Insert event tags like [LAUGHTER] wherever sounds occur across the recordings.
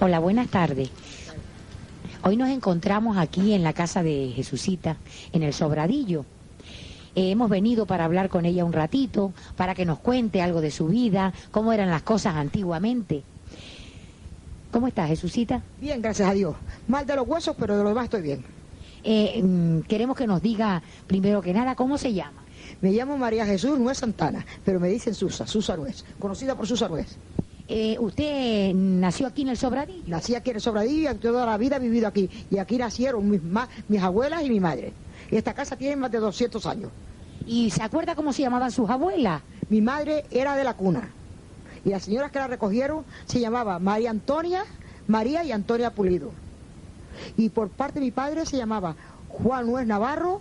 Hola, buenas tardes. Hoy nos encontramos aquí en la casa de Jesucita, en el Sobradillo. Eh, hemos venido para hablar con ella un ratito, para que nos cuente algo de su vida, cómo eran las cosas antiguamente. ¿Cómo estás, Jesucita? Bien, gracias a Dios. Mal de los huesos, pero de lo demás estoy bien. Eh, mm, queremos que nos diga, primero que nada, cómo se llama. Me llamo María Jesús Nuez Santana, pero me dicen Susa, Susa Nuez, conocida por Susa Nuez. Eh, ¿Usted nació aquí en el Sobradillo? Nací aquí en el Sobradillo y toda la vida he vivido aquí. Y aquí nacieron mis, ma- mis abuelas y mi madre. Y esta casa tiene más de 200 años. ¿Y se acuerda cómo se llamaban sus abuelas? Mi madre era de la cuna. Y las señoras que la recogieron se llamaban María Antonia, María y Antonia Pulido. Y por parte de mi padre se llamaba Juan Nuez Navarro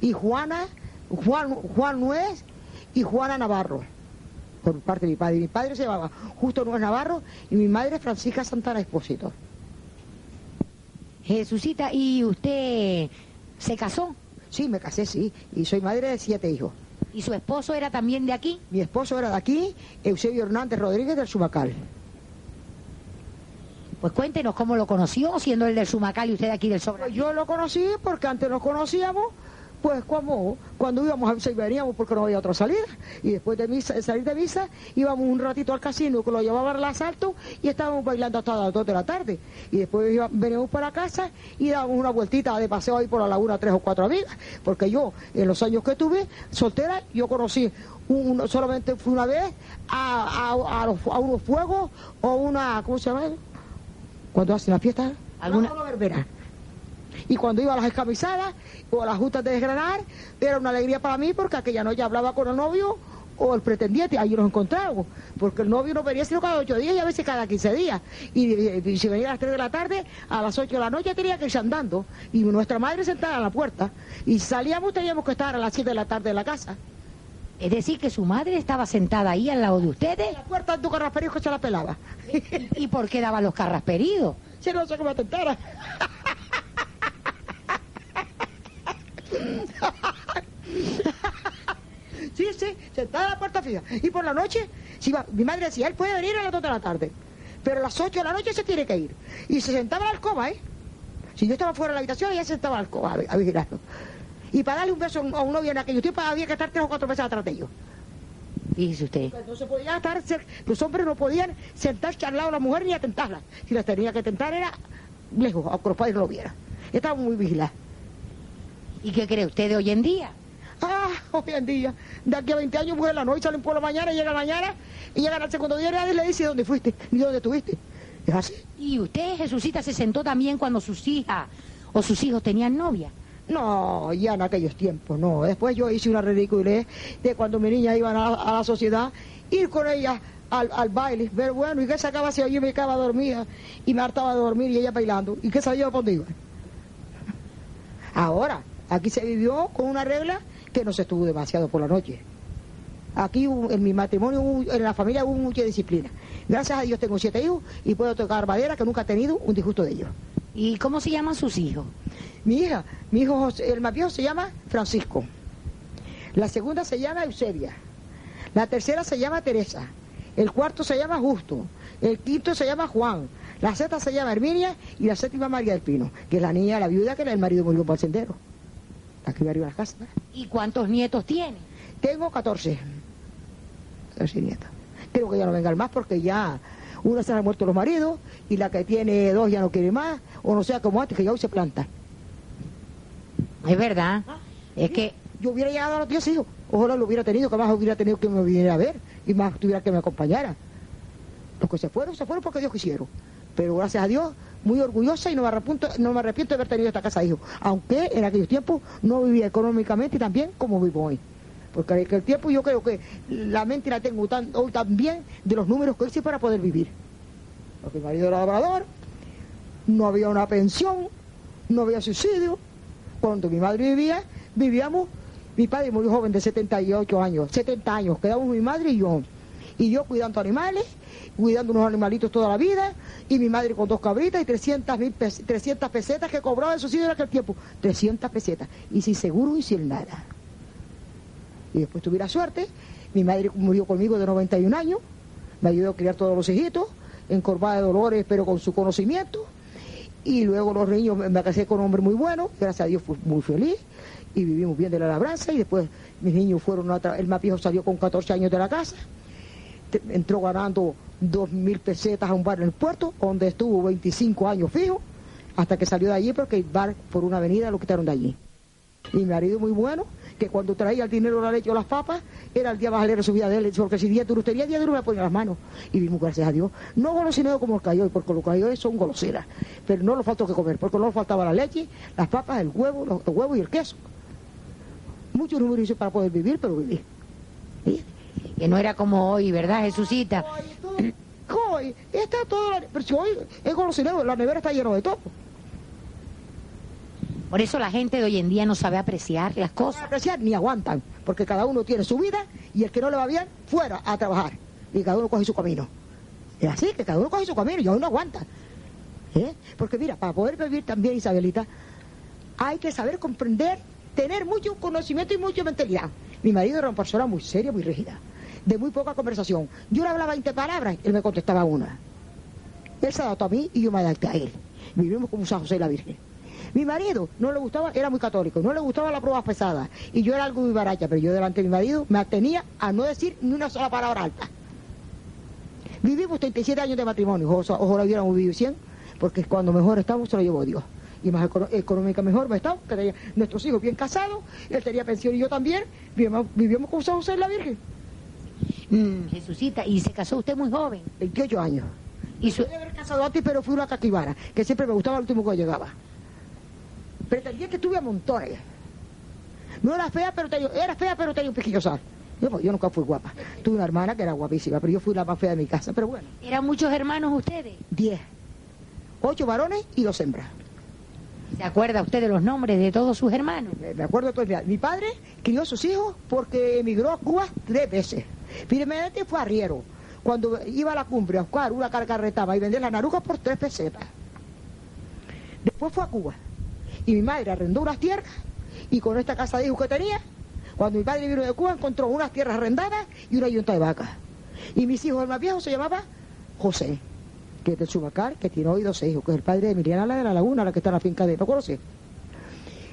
y Juana, Juan, Juan Nuez y Juana Navarro. Por parte de mi padre. Mi padre se llamaba Justo Nuez Navarro y mi madre Francisca Santana Expósito. Jesucita, ¿y usted se casó? Sí, me casé, sí. Y soy madre de siete hijos. ¿Y su esposo era también de aquí? Mi esposo era de aquí, Eusebio Hernández Rodríguez del Subacal. Pues cuéntenos cómo lo conoció, siendo él del Sumacal y usted aquí del Pues Sobradillo. yo lo conocí porque antes nos conocíamos, pues como cuando íbamos a misa y veníamos porque no había otra salida. Y después de misa, de salir de misa, íbamos un ratito al casino que lo llevaba al asalto y estábamos bailando hasta las 2 de la tarde. Y después iba- veníamos para casa y dábamos una vueltita de paseo ahí por la laguna tres o cuatro amigas. Porque yo, en los años que tuve, soltera, yo conocí un- solamente fui una vez a, a- a los- a unos fuegos o una, ¿cómo se llama? Cuando hacen la fiesta, ¿Alguna- una verbena. Y cuando iba a las escamisadas o a las justas de desgranar, era una alegría para mí porque aquella noche hablaba con el novio o el pretendiente, ahí nos encontrábamos, porque el novio no venía sino cada ocho días y a veces cada quince días. Y, y- y si venía a las tres de la tarde, a las ocho de la noche tenía que irse andando. Y nuestra madre sentada en la puerta. Y salíamos, teníamos que estar a las siete de la tarde en la casa. Es decir, que su madre estaba sentada ahí al lado de En ustedes. la puerta de tu carrasperío que se la pelaba. ¿Y por qué daba los carrasperidos? [LAUGHS] Si no sé cómo atentara. Sí, sí, sentada en la puerta fija. Y por la noche, si va, mi madre decía, él puede venir a las 2 de la tarde, pero a las 8 de la noche se tiene que ir. Y se sentaba en la alcoba, ¿eh? Si yo estaba fuera de la habitación, ella se sentaba en la alcoba a, a vigilarlo. Y para darle un beso a un novio en aquellos tiempos había que estar tres o cuatro meses atrás de ellos. Fíjese usted. No se podía estar, cer- los hombres no podían sentarse al lado de la mujer ni atentarla. Si las tenía que tentar era lejos, aunque los padres no lo vieran. Estaba muy vigilada. ¿Y qué cree usted de hoy en día? Ah, hoy en día, de aquí a 20 años, mujer la noche, salen por la mañana, llegan mañana, y llegan al segundo día y nadie le dice dónde fuiste, ni dónde estuviste. Es así. ¿Y usted, Jesucita, se sentó también cuando sus hijas o sus hijos tenían novia? No, ya en aquellos tiempos, no. Después yo hice una ridiculez de cuando mi niña iba a la, a la sociedad, ir con ella al, al baile, ver bueno, y que sacaba si yo me quedaba dormida, y me hartaba de dormir y ella bailando, y que sabía dónde iba. Ahora, aquí se vivió con una regla que no se estuvo demasiado por la noche. Aquí en mi matrimonio, en la familia hubo mucha disciplina. Gracias a Dios tengo siete hijos y puedo tocar madera que nunca he tenido un disgusto de ellos. ¿Y cómo se llaman sus hijos? Mi hija, mi hijo, José- el más viejo se llama Francisco. La segunda se llama Eusebia. La tercera se llama Teresa. El cuarto se llama Justo. El quinto se llama Juan. La sexta se llama Herminia y la séptima María del Pino, que es la niña, la viuda que el marido murió por el sendero. Aquí arriba de la casa. ¿Y cuántos nietos tiene? Tengo 14. 14 nietas. Creo que ya no vengan más porque ya una se han muerto los maridos y la que tiene dos ya no quiere más, o no sea como antes, que ya hoy se planta. Es verdad. Es que yo hubiera llegado a los 10 hijos. Ojalá lo hubiera tenido, que más hubiera tenido que me viniera a ver y más tuviera que me acompañara. Los que se fueron, se fueron porque Dios quisieron. Pero gracias a Dios, muy orgullosa y no me arrepiento, no me arrepiento de haber tenido esta casa de hijos. Aunque en aquellos tiempos no vivía económicamente tan bien como vivo hoy. Porque en aquel tiempo yo creo que la mente la tengo tan, hoy tan bien de los números que hice para poder vivir. Porque mi marido era labrador, no había una pensión, no había subsidio. Cuando mi madre vivía, vivíamos, mi padre murió joven de 78 años, 70 años, quedamos mi madre y yo. Y yo cuidando animales, cuidando unos animalitos toda la vida, y mi madre con dos cabritas y 300, mil pes- 300 pesetas que cobraba el subsidio en aquel tiempo. 300 pesetas, y sin seguro y sin nada. Y después tuviera suerte, mi madre murió conmigo de 91 años, me ayudó a criar todos los hijitos, encorvada de dolores, pero con su conocimiento. Y luego los niños, me casé con un hombre muy bueno, gracias a Dios muy feliz y vivimos bien de la labranza y después mis niños fueron, a el más salió con 14 años de la casa, entró ganando dos mil pesetas a un bar en el puerto, donde estuvo 25 años fijo, hasta que salió de allí porque el bar por una avenida lo quitaron de allí. Y mi marido muy bueno, que cuando traía el dinero, la leche o las papas, era el día más alegre de su vida de él, porque si día duro tenía día duro me ponía las manos. Y vimos, gracias a Dios, no golosineo como el cayó, porque los cayó son goloseras, pero no lo faltó que comer, porque no le faltaba la leche, las papas, el huevo, los, el huevo y el queso. Muchos números para poder vivir, pero vivir. Que no era como hoy, ¿verdad, Jesucita? Hoy, está todo, pero si hoy es golosineo, la nevera está llena de todo. Por eso la gente de hoy en día no sabe apreciar las cosas. No apreciar ni aguantan, porque cada uno tiene su vida y el que no le va bien, fuera a trabajar. Y cada uno coge su camino. Es así, que cada uno coge su camino y hoy no aguanta. ¿Eh? Porque mira, para poder vivir también, Isabelita, hay que saber comprender, tener mucho conocimiento y mucha mentalidad. Mi marido era una persona muy seria, muy rígida, de muy poca conversación. Yo le hablaba 20 palabras, él me contestaba una. Él se adaptó a mí y yo me adapté a él. Vivimos como San José y la Virgen. Mi marido no le gustaba, era muy católico, no le gustaba la prueba pesada. Y yo era algo muy baracha, pero yo delante de mi marido me atenía a no decir ni una sola palabra alta. Vivimos 37 años de matrimonio, ojalá hubiéramos vivido 100, porque cuando mejor estamos se lo llevó Dios. Y más económica mejor me estamos, que tenía nuestros hijos bien casados, él tenía pensión y yo también, vivíamos, con San José la Virgen. Mm, Jesucita, ¿y se casó usted muy joven? 28 años. Y su... haber casado antes, pero fui una caquibara, que siempre me gustaba el último que llegaba pretendía que tuve montones. No era fea, pero tenía, era fea, pero tenía un piquillo sal. Yo, pues, yo nunca fui guapa. Tuve una hermana que era guapísima, pero yo fui la más fea de mi casa. Pero bueno. ¿Eran muchos hermanos ustedes? Diez. Ocho varones y dos hembras. ¿Se acuerda usted de los nombres de todos sus hermanos? Me, acuerdo todos. Mi padre crió a sus hijos porque emigró a Cuba tres veces. Primeramente fue arriero. Cuando iba a la cumbre a buscar una carretaba y vender la naruga por tres pesetas. Después fue a Cuba y mi madre arrendó unas tierras y con esta casa de hijos que tenía, cuando mi padre vino de Cuba encontró unas tierras arrendadas y una yunta de vacas. Y mis hijos, el más viejo se llamaba José, que es de Subacar, que tiene hoy dos hijos, que es el padre de Emiliana la de la Laguna, la que está en la finca de, ¿no conoce?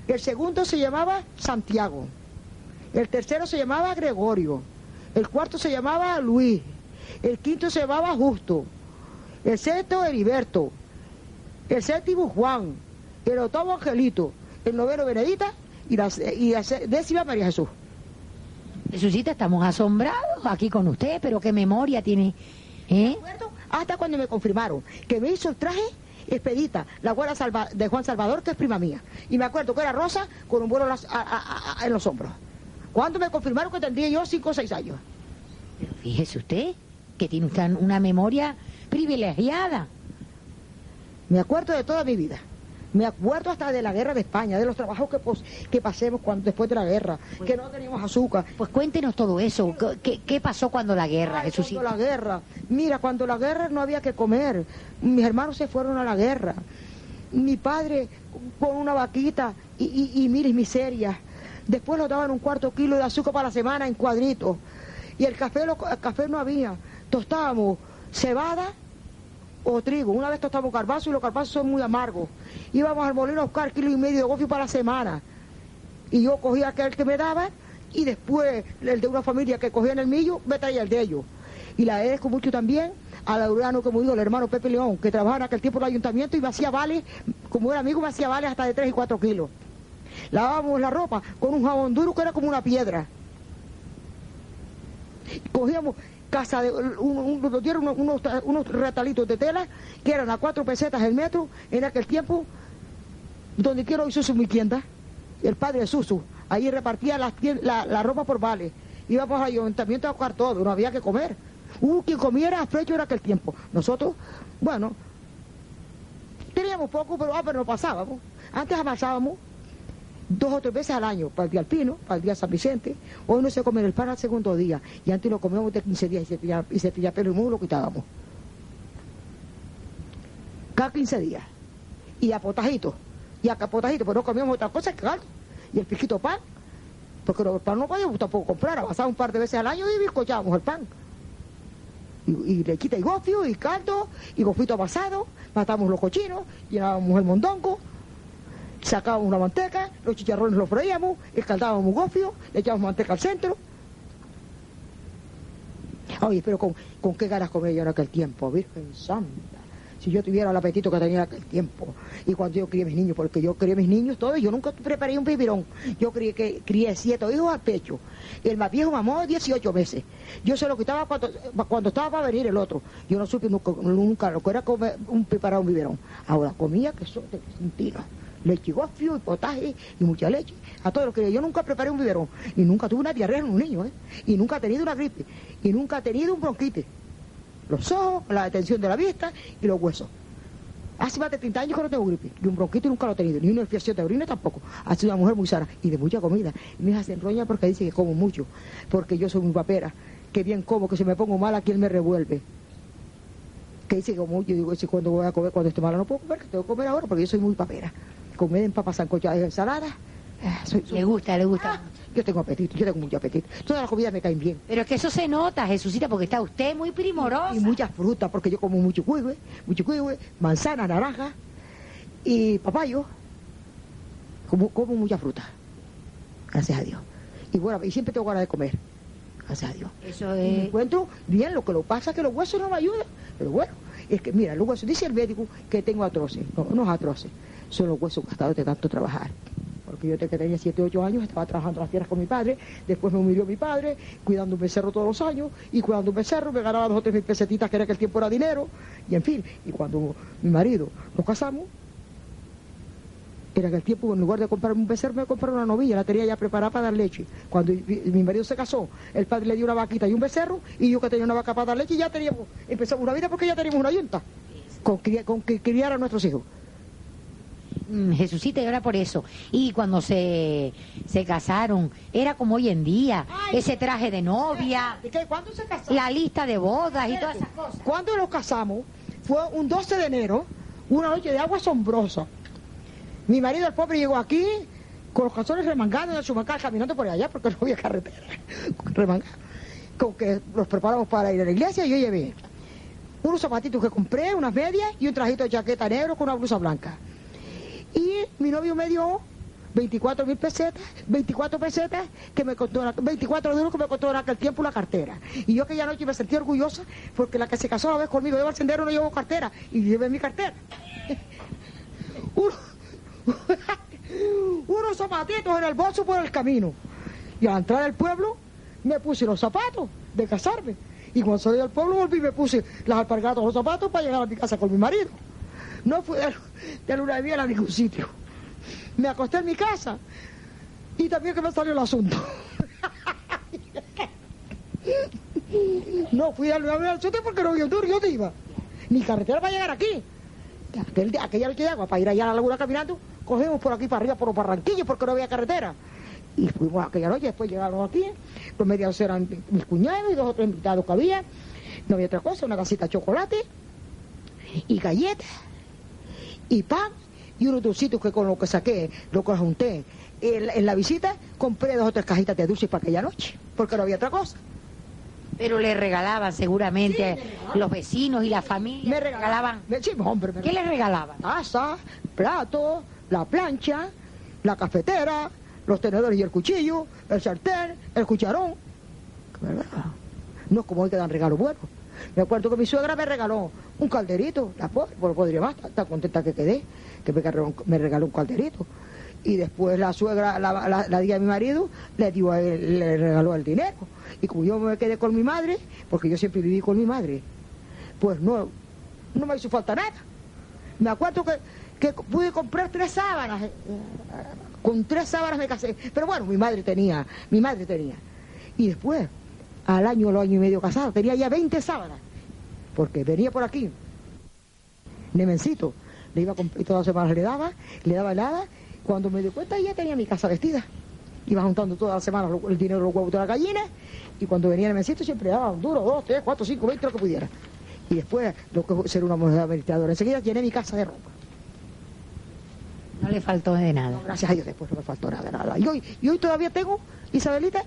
El segundo se llamaba Santiago. El tercero se llamaba Gregorio. El cuarto se llamaba Luis. El quinto se llamaba Justo. El sexto Heriberto. El séptimo Juan el octavo Angelito, el noveno Benedita y la, y décima María Jesús. Jesucita, estamos asombrados aquí con usted, pero qué memoria tiene. ¿eh? Hasta cuando me confirmaron que me hizo el traje expedita, la abuela de Juan Salvador, que es prima mía. Y me acuerdo que era rosa con un vuelo en los hombros. Cuando me confirmaron que tendría yo cinco o seis años. Pero fíjese usted que tiene usted una memoria privilegiada. Me acuerdo de toda mi vida. Me acuerdo hasta de la guerra de España, de los trabajos que, que pasemos cuando, después de la guerra, pues que no teníamos azúcar. Pues cuéntenos todo eso. ¿Qué, pasó cuando la guerra, Jesús? Cuando la guerra. Mira, cuando la guerra no había que comer. Mis hermanos se fueron a la guerra. Mi padre con una vaquita y, y, y miseria. Después nos daban un cuarto kilo de azúcar para la semana en cuadritos. Y el café, el café no había. Tostábamos cebada o trigo. Una vez tostamos garbanzos y los garbanzos son muy amargos. Íbamos al molino a buscar kilo y medio de gofio para la semana. Y yo cogía aquel que me daba y después el de una familia que cogía en el millo, me traía el de ellos. Y la agradezco mucho también a Laureano que murió, el hermano Pepe León, que trabajaba en aquel tiempo en el ayuntamiento y me hacía vale, como era amigo, me hacía vale hasta de 3 y 4 kilos. Lavábamos la ropa con un jabón duro que era como una piedra. Cogíamos casa de un, unos, unos, retalitos de tela que eran a cuatro pesetas el metro en aquel tiempo, donde quiero hoy Susu mi tienda, el padre de Susu, ahí repartía la, la, ropa por vale, íbamos al ayuntamiento a buscar todo, no había que comer. Hubo quien comiera a en aquel tiempo. Nosotros, bueno, teníamos poco, pero, ah, pero no pasábamos. Antes amasábamos dos o tres veces al año, para el día alpino, para el día San Vicente. Hoy no se come el pan al segundo día, y antes lo comíamos de 15 días y se pilla, y se pilla pelo y mulo lo quitábamos. Cada 15 días. Y a potajito, y a capotajito, pero no comíamos otra cosa que claro. Y el piquito pan, porque el pan no podíamos tampoco comprar, avanzaba un par de veces al año y bizcochábamos el pan. y, le quita y gofio, y caldo, y gofito pasado, matamos los cochinos, llenábamos el mondongo, sacábamos una manteca, los chicharrones los freíamos, escaldábamos gofio, le echábamos manteca al centro. Oye, pero con, con qué ganas comía yo en aquel tiempo, Virgen Santa si yo tuviera el apetito que tenía aquel tiempo. Y cuando yo crié mis niños, porque yo crié mis niños todos, yo nunca preparé un bibirón. Yo crié, que, crié siete hijos al pecho. El más viejo mamó 18 meses. Yo se lo quitaba cuando, cuando estaba para venir el otro. Yo no supe nunca, lo que era comer, un, preparar un biberón. Ahora comía que son de tiro leche y y potaje y mucha leche. A todos los que yo nunca preparé un biberón y nunca tuve una diarrea en un niño, ¿eh? y nunca he tenido una gripe y nunca he tenido un bronquite los ojos, la detención de la vista y los huesos. Hace más de 30 años que no tengo gripe, ni un bronquito nunca lo he tenido, ni una infección de orina tampoco. Ha sido una mujer muy sana y de mucha comida. Mi hija se enroña porque dice que como mucho, porque yo soy muy papera, que bien como, que si me pongo mala, ¿quién me revuelve? Que dice que como yo digo, si cuando voy a comer, cuando estoy mala no puedo comer, que tengo que comer ahora porque yo soy muy papera. Comer en papas sancochadas y ensaladas. Eh, le gusta, le gusta. Ah, yo tengo apetito, yo tengo mucho apetito. Todas las comidas me caen bien. Pero es que eso se nota, Jesucita, porque está usted muy primorosa. Y, muchas frutas, porque yo como mucho cuigüe, mucho cuigüe, manzana, naranja y papayo. Como, como mucha fruta. Gracias a Dios. Y bueno, y siempre tengo ganas de comer. Gracias a Dios. Eso es... me encuentro bien, lo que lo pasa es que los huesos no me ayudan. Pero bueno, es que mira, los huesos, dice el médico que tengo atroces. No, no es atroces, son los huesos gastados de tanto trabajar porque yo que tenía 7, 8 años estaba trabajando las tierras con mi padre, después me murió mi padre, cuidando un becerro todos los años, y cuidando un becerro me ganaba dos o tres mil pesetitas, que era que el tiempo era dinero, y en fin, y cuando mi marido nos casamos, era que el tiempo, en lugar de comprar un becerro, me compré una novilla, la tenía ya preparada para dar leche. Cuando mi marido se casó, el padre le dio una vaquita y un becerro, y yo que tenía una vaca para dar leche, ya teníamos, empezamos una vida porque ya teníamos una yunta, con, con que criar a nuestros hijos. Mm, Jesucita y era por eso. Y cuando se, se casaron, era como hoy en día, ese traje de novia, ¿Cuándo se casaron? la lista de bodas y todas esas cosas. Cuando nos casamos, fue un 12 de enero, una noche de agua asombrosa. Mi marido, el pobre, llegó aquí con los calzones remangados en su macar, caminando por allá porque no había carretera. [LAUGHS] Con que los preparamos para ir a la iglesia y yo llevé unos zapatitos que compré, unas medias y un trajito de chaqueta negro con una blusa blanca. Y mi novio me dio 24 mil pesetas, 24 pesetas que me costó, 24 duros que me costó en aquel tiempo la cartera. Y yo aquella noche me sentí orgullosa porque la que se casó la vez conmigo iba al sendero no llevó cartera y llevé mi cartera. [LAUGHS] [LAUGHS] unos zapatitos en el bolso por el camino. Y al entrar al pueblo me puse los zapatos de casarme. Y cuando salí al pueblo volví me puse las alpargatas los zapatos para llegar a mi casa con mi marido. No fui de, luna de miel a ningún sitio. Me acosté en mi casa y también que me salió el asunto. no fui a luna de miel al sitio porque no había un duro, yo te iba. Ni carretera para llegar aquí. Aquel, aquella noche de agua, para ir allá a la laguna caminando, cogimos por aquí para arriba, por los barranquillos, porque no había carretera. Y fuimos aquella noche, después llegaron aquí, los medios eran mis cuñados y dos o tres invitados que había. No había otra cosa, una casita de chocolate y galletas y pan y unos dulcitos que con lo que saqué, lo que junté en, la visita, compré dos o tres cajitas de dulces para aquella noche, porque no había otra cosa. Pero le regalaban seguramente los vecinos y la familia. Me regalaban. ¿Qué le regalaban? Taza, plato, la plancha, la cafetera, los tenedores y el cuchillo, el sartén, el cucharón. No es como hoy que dan regalos buenos. Me acuerdo que mi suegra me regaló un calderito, la pobre, pues podría más, está contenta que quedé, que me regaló, un calderito. Y después la suegra, la, la, de mi marido, le, dio le regaló el dinero. Y como yo me quedé con mi madre, porque yo siempre viví con mi madre, pues no, no me hizo falta nada. Me acuerdo que, que pude comprar tres sábanas. Eh, con tres sábanas me casé. Pero bueno, mi madre tenía, mi madre tenía. Y después, al año, los año y medio casado, tenía ya 20 sábanas, porque venía por aquí, Nemencito, le iba a comprar, todas las semanas le daba, le daba helada, cuando me di cuenta ya tenía mi casa vestida, iba juntando todas las semanas el dinero de los huevos de la gallina, y cuando venía Nemencito siempre daba un duro, dos, tres, cuatro, cinco, veinte, lo que pudiera. Y después, lo que ser una mujer administradora, enseguida llené mi casa de ropa. No le faltó de nada. gracias a Dios después no me faltó nada nada. Y hoy, y hoy todavía tengo, Isabelita,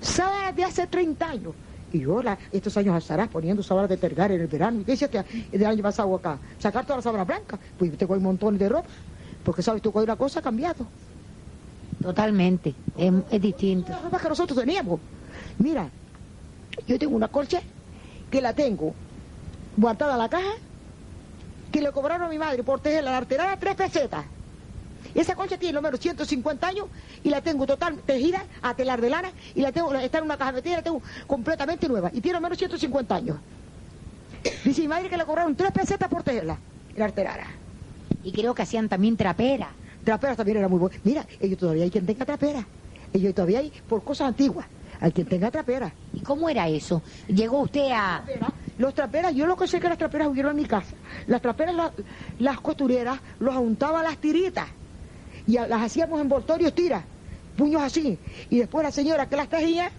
sábanas de hace 30 años Y yo la, estos años estarás poniendo sábanas de tergar en el verano. ¿Y qué hiciste el año pasado acá? Sacar todas las sábanas blancas. Pues tengo un montón de ropa. Porque sabes tú que una cosa ha cambiado. Totalmente. Es, es distinto. La ropa que nosotros teníamos. Mira, yo tengo una colcha que la tengo guardada en la caja que le cobraron a mi madre por tejer la arterada tres pesetas. Esa concha tiene lo menos 150 años y la tengo total tejida a telar de lana y la tengo, está en una caja metida y la tengo completamente nueva y tiene lo menos 150 años. Dice mi madre que le cobraron tres pesetas por tejerla, la arterada. Y creo que hacían también trapera. Trapera también era muy buena. Mira, ellos todavía hay quien tenga trapera. Ellos todavía hay por cosas antiguas. Hay quien tenga trapera. ¿Y cómo era eso? Llegó usted a... Los traperas, yo lo que sé que las traperas hubieron en mi casa. Las traperas, la- las costureras, los juntaban las tiritas y las hacíamos envoltorios tiras, puños así. Y después la señora que las tejía,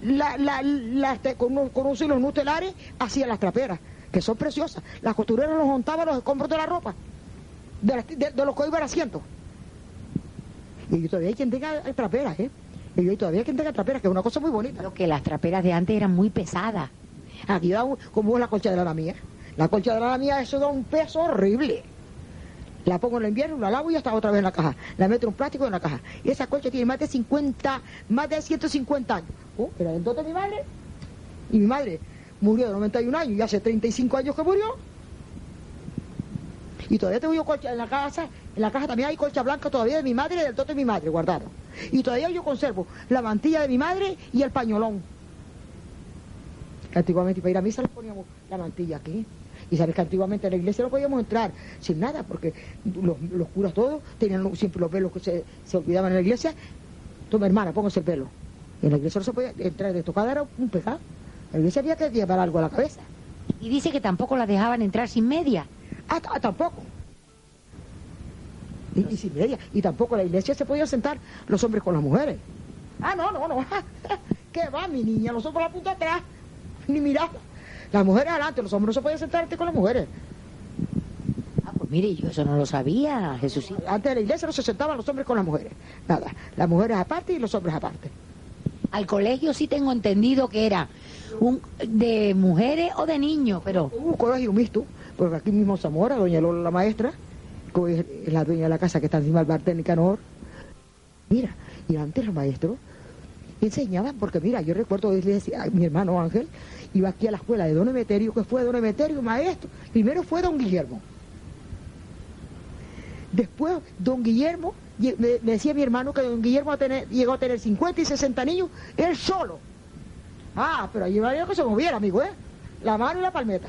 la, la, con, unos, con nutelares, hacía las traperas, que son preciosas. Las costureras los juntaban los escombros de la ropa, de, las- de- de los que iban asientos. Y todavía hay quien tenga traperas, ¿eh? Y todavía hay quien tenga traperas, que es una cosa muy bonita. Lo que las traperas de antes eran muy pesadas. Aquí da un- como la colcha de lana mía. La colcha de lana mía, eso da un peso horrible. La pongo en el invierno, la lavo y ya está otra vez en la caja. La meto en un plástico en la caja. Y esa colcha tiene más de 50, más de 150 años. Oh, era el de mi madre. Y mi madre murió de 91 años y hace 35 años que murió. Y todavía tengo yo colcha en la casa. En la caja también hay colcha blanca todavía de mi madre y del dote de mi madre guardado. Y todavía yo conservo la mantilla de mi madre y el pañolón. Antiguamente para ir a misa le poníamos la mantilla aquí. Y sabes que antiguamente en la iglesia no podíamos entrar sin nada, porque los, los curas todos tenían siempre los velos que se, se olvidaban en la iglesia. Toma hermana, póngase el velo. En la iglesia no se podía entrar de tocada, era un pecado. En la iglesia había que llevar algo a la cabeza. Y dice que tampoco las dejaban entrar sin media. Ah, tampoco. Y, y sin media. Y tampoco en la iglesia se podían sentar los hombres con las mujeres. Ah, no, no, no. [LAUGHS] ¿Qué va, mi niña? Los hombres a la punta atrás. Ni mirar. Las mujeres adelante, los hombres no se podían sentarte con las mujeres. Ah, pues mire, yo eso no lo sabía, Jesús. Antes de la iglesia no se sentaban los hombres con las mujeres. Nada. Las mujeres aparte y los hombres aparte. Al colegio sí tengo entendido que era un de mujeres o de niños, pero Hubo un colegio mixto, porque aquí mismo Zamora, doña Lola la maestra, que es es la dueña de la casa que está encima del Bartel Nicanor. Mira, y antes los maestros enseñaban, porque mira, yo recuerdo decía a mi hermano Ángel, iba aquí a la escuela de Don Emeterio, que fue Don Emeterio maestro. Primero fue Don Guillermo. Después, Don Guillermo, me, decía mi hermano que Don Guillermo llegó a tener 50 y 60 niños, él solo. Ah, pero allí valía que se moviera, amigo, ¿eh? La mano y la palmeta.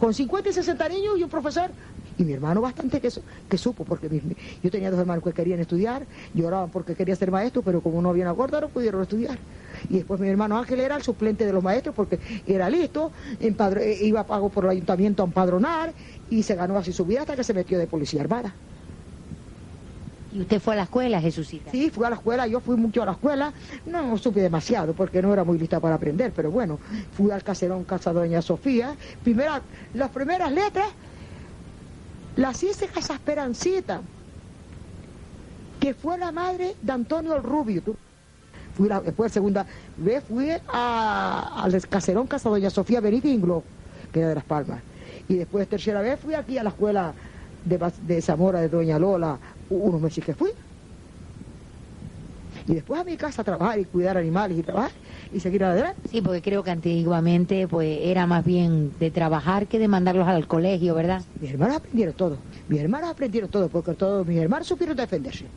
Con 50 y 60 niños y un profesor. Y mi hermano bastante que, que supo, porque yo tenía dos hermanos que querían estudiar, lloraban porque quería ser maestro, pero como no había una gorda no pudieron estudiar. Y después mi hermano Ángel era el suplente de los maestros porque era listo, empadro- eh, iba pago por el ayuntamiento a empadronar y se ganó así su vida hasta que se metió de policía armada. y usted fue a la escuela, Jesucita. Sí, fui a la escuela, yo fui mucho a la escuela, no supe demasiado porque no era muy lista para aprender, pero bueno, fui al caserón Casa Doña Sofía, primera, las primeras letras las hice Casa Esperancita, que fue la madre de Antonio el Rubio. Fui la, después segunda vez fui a- al caserón Casa Doña Sofía Benítez Inglo, que era de Las Palmas. Y después tercera vez fui aquí a la escuela de, de Zamora de Doña Lola, unos meses que fui. Y después a mi casa a trabajar y cuidar animales y trabajar y seguir adelante. Sí, porque creo que antiguamente pues era más bien de trabajar que de mandarlos al colegio, ¿verdad? Mis hermanos aprendieron todo. Mis hermanos aprendieron todo porque todos mis hermanos supieron defenderse.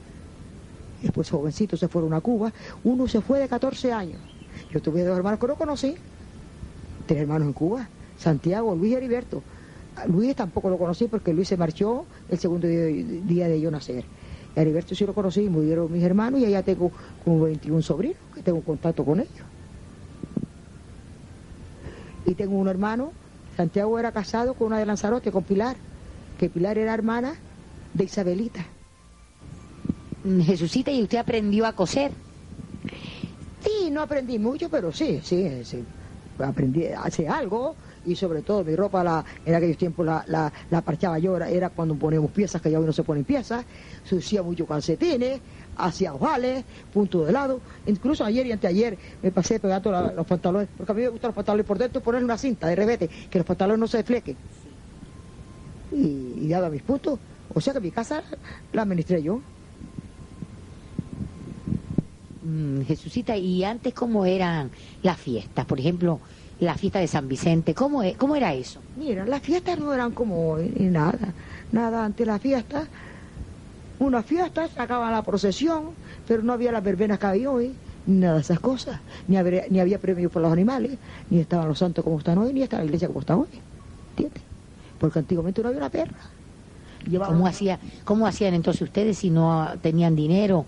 Y después jovencitos se fueron a Cuba. Uno se fue de 14 años. Yo tuve dos hermanos que no conocí. Tres hermanos en Cuba. Santiago, Luis y Heriberto. Luis tampoco lo conocí porque Luis se marchó el segundo día, de yo nacer. Y a Heriberto sí lo conocí, murieron mis hermanos y allá tengo como 21 sobrinos que tengo contacto con ellos. Y tengo un hermano, Santiago era casado con una de Lanzarote, con Pilar, que Pilar era hermana de Isabelita. Mm, Jesucita, y usted aprendió a coser. Sí, no aprendí mucho, pero sí, sí, sí. aprendí a hacer algo y sobre todo mi ropa la, en aquellos tiempos la, la, la parchaba yo, era, era cuando ponemos piezas, que ya hoy no se ponen piezas, se mucho calcetines, hacía ojales, punto de lado, incluso ayer y anteayer me pasé pegando la- los pantalones, porque a mí me gustan los pantalones por dentro ponerle una cinta de revete, que los pantalones no se desflequen. Y, y dado mis puntos, o sea que mi casa la administré yo. Mm, Jesucita, ¿y antes cómo eran las fiestas? Por ejemplo, la fiesta de San Vicente, ¿cómo, e- cómo era eso? Mira, las fiestas no eran como hoy, ni nada, nada ante las fiestas. Unas fiestas sacaban la procesión, pero no había las verbenas que hay hoy, ni nada de esas cosas. Ni habría- ni había premios por los animales, ni estaban los santos como están hoy, ni estaba la iglesia como está hoy. ¿Entiendes? Porque antiguamente no había una perra. ¿Cómo, hacía, ¿Cómo hacían entonces ustedes si no tenían dinero?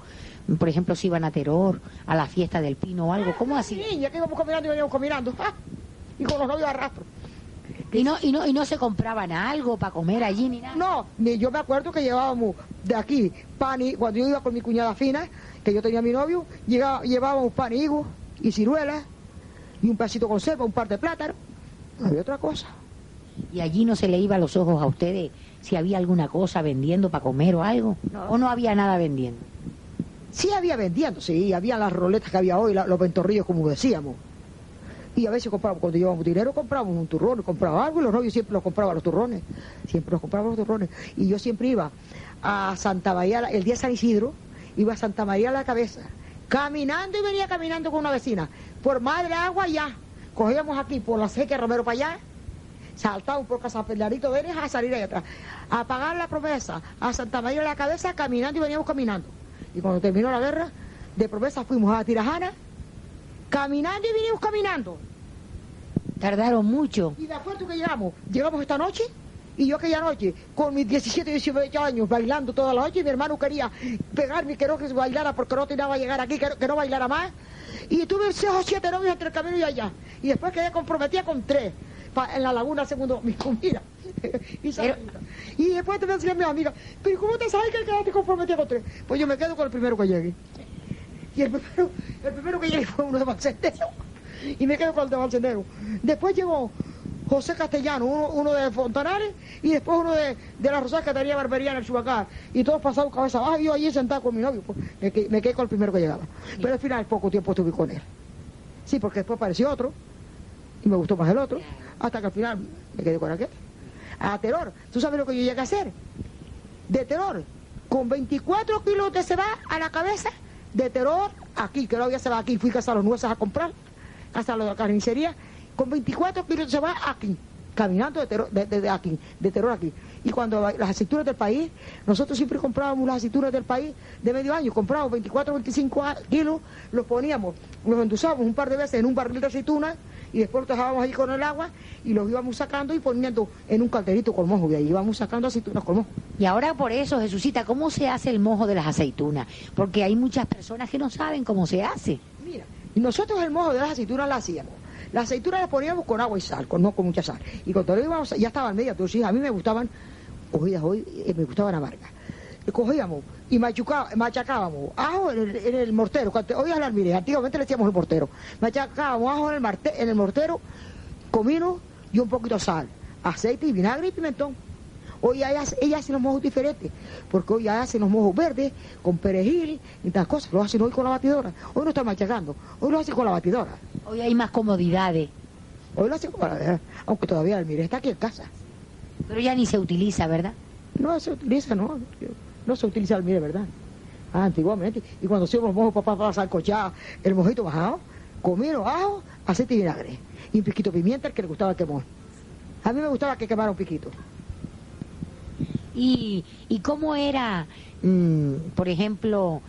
Por ejemplo, si iban a Teror, a la fiesta del Pino o algo, ¿cómo Sí, hacían? niña, que íbamos caminando y veníamos caminando. ¡ah! Y con los novios a rastro. ¿Y no, y, no, ¿Y no se compraban algo para comer allí ni nada? No, ni- yo me acuerdo que llevábamos de aquí pan y cuando yo iba con mi cuñada fina, que yo tenía mi novio, llegaba- llevábamos pan y higo y ciruelas y un pedacito con conserva, un par de plátanos. No había otra cosa. ¿Y allí no se le iba a los ojos a ustedes si había alguna cosa vendiendo para comer o algo? No. ¿O no había nada vendiendo? Sí había vendiendo, sí, había las roletas que había hoy, los ventorrillos como decíamos. Y a veces comprábamos, cuando llevábamos dinero, comprábamos un turrón, compraba algo y los novios siempre los compraban los turrones. Siempre los compraban los turrones. Y yo siempre iba a Santa María, el día de San Isidro, iba a Santa María a la cabeza, caminando y venía caminando con una vecina. Por Madre Agua ya. Cogíamos aquí por la sequía Romero para allá, saltábamos por Casa Pelarito Vélez a salir ahí atrás. A pagar la promesa, a Santa María a la cabeza, caminando y veníamos caminando. Y cuando terminó la guerra, de promesa fuimos a Tirajana, caminando y vinimos caminando. Tardaron mucho. Y de acuerdo que llegamos, llegamos esta noche, y yo aquella noche, con mis 17, 18 años, bailando toda la noche, y mi hermano quería pegarme, que no que bailara porque no tenía que llegar aquí, que no, que no bailara más. Y tuve seis o siete novios entre el camino y allá. Y después quedé comprometida con tres, pa- en la laguna, segundo mi comida. [LAUGHS] y, Pero- y después te decía mi amiga, pero ¿cómo te sabes que quedaste comprometida con tres? Pues yo me quedo con el primero que llegue. Y el primero, el primero que llegue fue uno de Balsendero. [LAUGHS] Y me quedo con el de Balsendero. Después llegó José Castellano, uno, uno de Fontanales, y después uno de, de la Rosada que tenía barbería en el Chubacá. Y todos pasaron cabeza abajo, y yo allí sentado con mi novio. Pues, me, me quedé con el primero que llegaba. Pero al final poco tiempo estuve con él. Sí, porque después apareció otro, y me gustó más el otro, hasta que al final me quedé con aquel. A terror, ¿tú sabes lo que yo llegué a hacer? De terror, con 24 kilos de ceba a la cabeza, de terror aquí, que no había ceba aquí, fui a los nueces a comprar, de la carnicería, con 24 kilos de ceba aquí, caminando de terror, de, aquí, de terror aquí. Y cuando las aceitunas del país, nosotros siempre comprábamos las aceitunas del país de medio año, comprábamos 24, 25 a- kilos, los poníamos, los endusábamos un par de veces en un barril de aceitunas y después los dejábamos ahí con el agua y los íbamos sacando y poniendo en un calderito con mojo y ahí íbamos sacando aceitunas con mojo. Y ahora por eso, Jesucita, ¿cómo se hace el mojo de las aceitunas? Porque hay muchas personas que no saben cómo se hace. Mira, nosotros el mojo de las aceitunas la hacíamos. Las aceitunas las poníamos con agua y sal, con, no con mucha sal. Y cuando lo íbamos, ya estaban medias, entonces a mí me gustaban, cogidas hoy, eh, me gustaban amargas. Cogíamos y machacábamos ajo en el, en el mortero. Cuando- Hoy es la almiré, antiguamente le decíamos el mortero. Machacábamos ajo en el, marte- en el mortero, comino y un poquito de sal, aceite y vinagre y pimentón. Hoy ella, hace- ella hace los mojos diferentes, porque hoy ella hace los mojos verdes con perejil y tal cosas. Lo hacen hoy con la batidora. Hoy no está machacando, hoy lo hace con la batidora. Hoy hay más comodidades, Hoy lo hace con la aunque todavía el mire está aquí en casa. pero ya ni se utiliza, ¿verdad? No se utiliza, no. No se utiliza el mire, ¿verdad? Ah, antiguamente. Y cuando hacíamos los mojos papá para salcochar el mojito bajado, comino, ajo, aceite y vinagre. Y un piquito de pimienta, el que le gustaba el quemón. A mí me gustaba que quemara un piquito. ¿Y, y cómo era, mm, por ejemplo,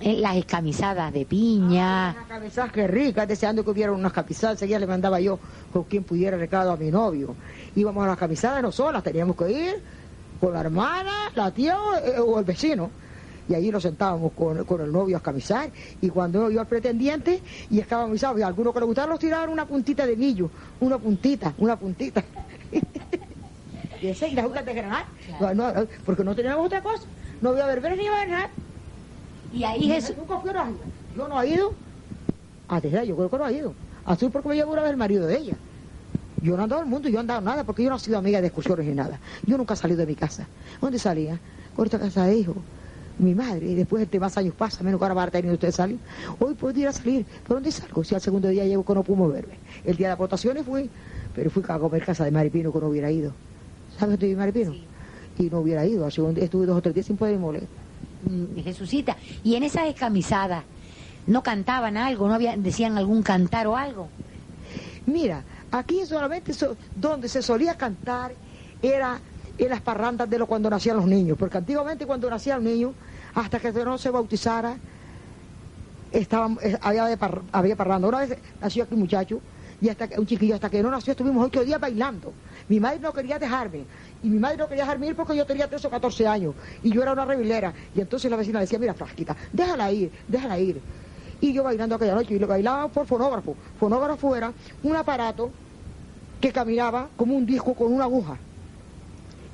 eh, las escamisadas de piña? Una cabezada que rica, deseando que hubiera unas camisadas. Enseguida le mandaba yo con quien pudiera recado a mi novio. Íbamos a las camisadas no solas, teníamos que ir con la hermana, la tía o, eh, el vecino. Y ahí nos sentábamos con, con el novio a camisar. Y cuando iba el pretendiente y estábamos y a algunos que les gustaba los tiraban una puntita de guillo, una puntita, una puntita. [LAUGHS] y ese y las jugas de granar, no, no, porque no teníamos otra cosa. No había verbena ni nada. Y ahí Jesús, Nunca fui a Yo no he ido. A Tejeda, yo creo que no ha ido. Azul porque me llevó una vez el marido de ella. Yo no andaba el mundo, yo no andaba nada, porque yo no he sido amiga de excursiones ni nada. Yo nunca he salido de mi casa. ¿Dónde salía? Con esta casa de hijo. Mi madre, y después de más años pasa, menos que ahora va a tener usted salir. Hoy puedo ir a salir, ¿por dónde salgo? Si al segundo día llego que no puedo moverme. El día de las votaciones fui, pero fui a comer casa de Maripino que no hubiera ido. ¿Sabes dónde vive Maripino? Sí. Y no hubiera ido, así estuve dos o tres días sin poder mover. Mm, Jesucita. Y en esas escamisadas, ¿no cantaban algo? ¿No había, decían algún cantar o algo? Mira, aquí solamente so- donde se solía cantar era en las parrandas de lo cuando nacían los niños, porque antiguamente cuando nacían los niños, hasta que no se bautizara, estaban, eh, había, de había parranda. Una vez nació aquí un muchacho, y hasta que, un chiquillo, hasta que no nació estuvimos ocho días bailando. Mi madre no quería dejarme, y mi madre no quería dejarme ir porque yo tenía 13 o 14 años, y yo era una revilera. Y entonces la vecina decía, mira, frasquita, déjala ir, déjala ir. Y yo bailando aquella noche, y lo bailaba por fonógrafo. Fonógrafo era un aparato que caminaba como un disco con una aguja.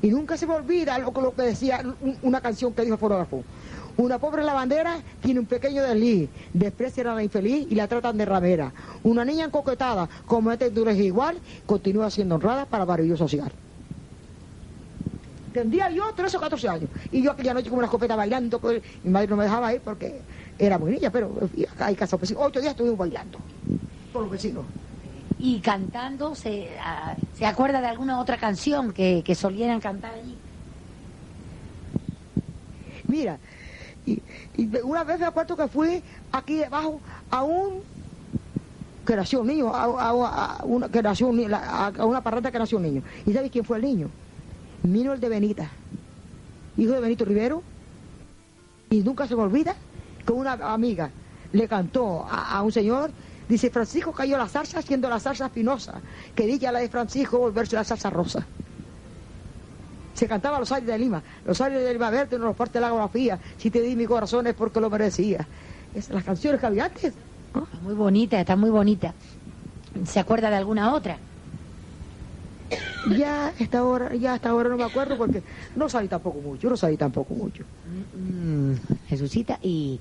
Y nunca se me olvida lo, lo que decía un- una canción que dijo el fonógrafo. Una pobre lavandera tiene un pequeño desliz, desprecian a la infeliz y la tratan de ramera. Una niña encoquetada, como este es igual, continúa siendo honrada para barullo social. Tendría yo 13 o 14 años. Y yo aquella noche con una escopeta bailando, pues, mi madre no me dejaba ir porque era muy niña, pero eh, hay casa pues, ocho días estuvimos bailando con los vecinos. Y cantando, ¿se, ah, ¿se acuerda de alguna otra canción que, que solieran cantar allí? Mira, y, una vez me acuerdo que fui aquí debajo a un que nació un niño, a, una, que nació un a, una parranda que nació un niño. ¿Y sabes quién fue el niño? Mino el de Benita, hijo de Benito Rivero. Y nunca se me olvida que una amiga le cantó a un señor, dice, Francisco cayó la zarza siendo la zarza espinosa, que dicha la de Francisco volverse la zarza rosa. Se cantaba los aires de Lima, los aires de Lima verde no los parte la geografía, si te di mi corazón es porque lo merecía. Es las canciones que había antes. ¿no? Está muy bonita, está muy bonita. ¿Se acuerda de alguna otra? Ya esta hora, ya hasta ahora no me acuerdo porque no salí tampoco mucho, no salí tampoco mucho. Mm, Jesucita, ¿y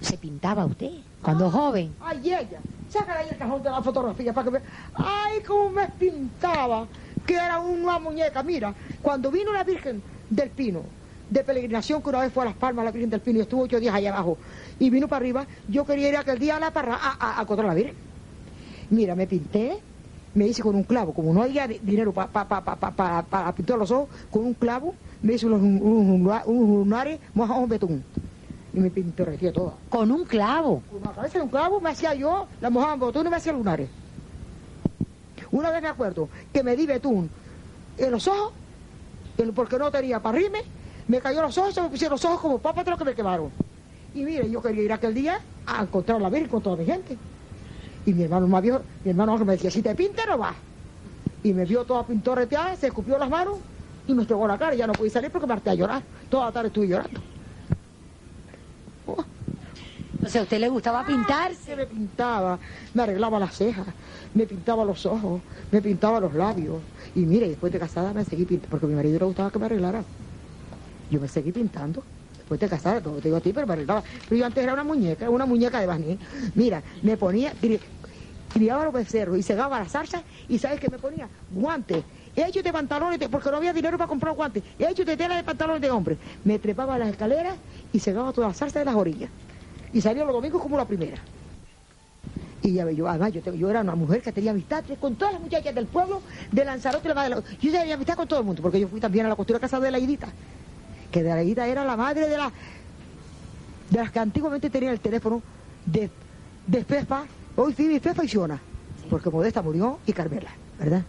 se pintaba usted cuando joven? Ay, ella, sácala ahí el cajón de la fotografía para que vea. Ay, cómo me pintaba, que era una muñeca. Mira, cuando vino la Virgen del Pino, de peregrinación, que una vez fue a Las Palmas, la Virgen del Pino, y estuvo ocho días allá abajo, y vino para arriba, yo quería ir aquel día a la parra a, a, a la Virgen. Mira, me pinté, me hice con un clavo, como no había di- dinero para pa, pa, pa, pa, pa- para pintar los ojos, con un clavo, me hice unos, unos, unos lunares mojados en betún. Y me pintorreté toda. Con un clavo. Con la cabeza de un clavo me hacía yo, la mojaba en betún y me hacía lunares. Una vez me acuerdo que me di betún en los ojos, porque no tenía para rime, me cayó los ojos, se me pusieron los ojos como papas de lo que me quemaron. Y mire, yo quería ir aquel día a encontrar a la Virgen con toda mi gente. Y mi hermano más viejo, mi hermano me decía, si te pinta no vas. Y me vio toda pintorreteada, se escupió las manos y me estrogó la cara. Y ya no pude salir porque me harté a llorar. Toda la tarde estuve llorando. O sea, ¿a usted le gustaba pintarse? Se me pintaba, me arreglaba las cejas, me pintaba los ojos, me pintaba los labios. Y mire, después de casada me seguí pintando, porque a mi marido le gustaba que me arreglara. Yo me seguí pintando. Después de casada, todo te digo a ti, pero me arreglaba. Pero yo antes era una muñeca, una muñeca de barniz. Mira, me ponía, cri- criaba los becerros y segaba las zarzas y ¿sabes qué me ponía? Guantes. Hechos de pantalones, porque no había dinero para comprar guantes. Hechos de tela de pantalones de hombre. Me trepaba a las escaleras y segaba todas las zarzas de las orillas. Y salía los domingos como la primera. Y ya yo, además, yo, yo era una mujer que tenía amistad con todas las muchachas del pueblo, de Lanzarote, de la- la- yo tenía amistad con todo el mundo, porque yo fui también a la costura casa de la Idita, que de la Idita era la madre de la de las que antiguamente tenían el teléfono de, de hoy Fibi, Fefa y Siona, porque Modesta murió y Carmela, ¿verdad?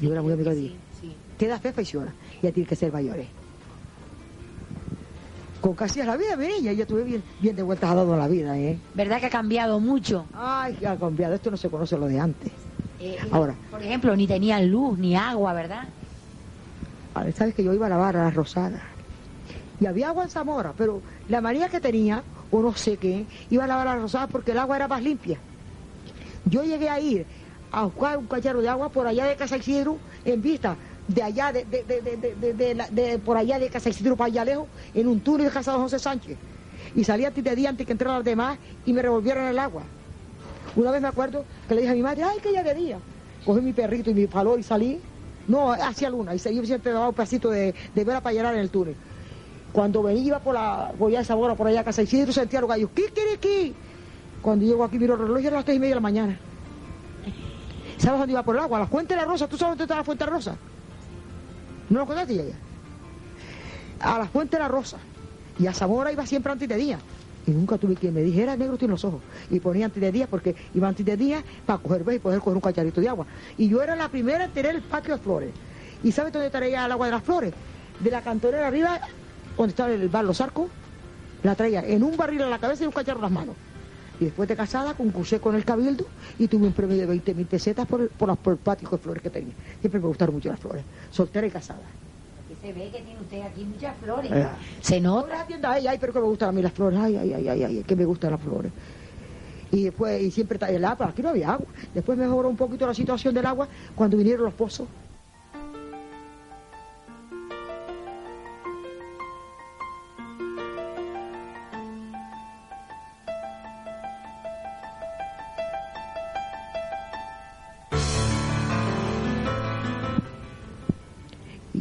Yo era muy de ella. Sí, sí. Queda Fefa y Siona, ya tiene que ser mayores. Con casi a la vida, mi niña, yo estuve bien, bien de vueltas a dado la vida, ¿eh? ¿Verdad que ha cambiado mucho? Ay, ha cambiado, esto no se conoce lo de antes. Eh, Ahora. Por ejemplo, ni tenían luz ni agua, ¿verdad? Ahora, sabes que yo iba a lavar a la Rosada. Y había agua en Zamora, pero la manía que tenía, o no sé qué, iba a lavar a la Rosada porque el agua era más limpia. Yo llegué a ir a buscar un cachero de agua por allá de Casa Isidro, en vista de allá, de, de, de, de, por allá de Casa Isidro para allá lejos, en un túnel de Casa de José Sánchez. Y salía antes de día antes que entraran los demás y me revolvieran el agua. Una vez me acuerdo que le dije a mi madre, ay, que ya de día. Cogí mi perrito y mi palo y salí. No, hacia luna. Y seguí siempre daba un pedacito de, de vera para llenar en el túnel. Cuando venía iba por la Goya de Sabora, por allá a Casa Isidro, sentía los gallos, ¿qué quiere aquí? Cuando llego aquí, miro el reloj, era las tres y media de la mañana. ¿Sabes dónde iba por el agua? A la Fuente de la Rosa. ¿Tú sabes dónde está la Fuente de la Rosa? ¿No lo contaste ya? A la Fuente de la Rosa. Y a Zamora iba siempre antes de día. Y nunca tuve quien me dijera, negro tiene los ojos. Y ponía antes de día porque iba antes de día para coger y poder coger un cacharrito de agua. Y yo era la primera en tener el patio de flores. ¿Y sabes dónde traía el agua de las flores? De la cantonera arriba, donde estaba el bar Los Arcos, la traía en un barril a la cabeza y un cacharro en las manos. Y después de casada concursé con el cabildo y tuve un premio de 20.000 pesetas por el, por, por el patio de flores que tenía. Siempre me gustaron mucho las flores, soltera y casada. se ve que tiene usted aquí muchas flores. Eh. Se nota. la tienda, ay, ay, pero que me gustan a mí las flores, ay, ay, ay, ay, ay, que me gustan las flores. Y después, y siempre el agua, aquí no había agua. Después mejoró un poquito la situación del agua cuando vinieron los pozos.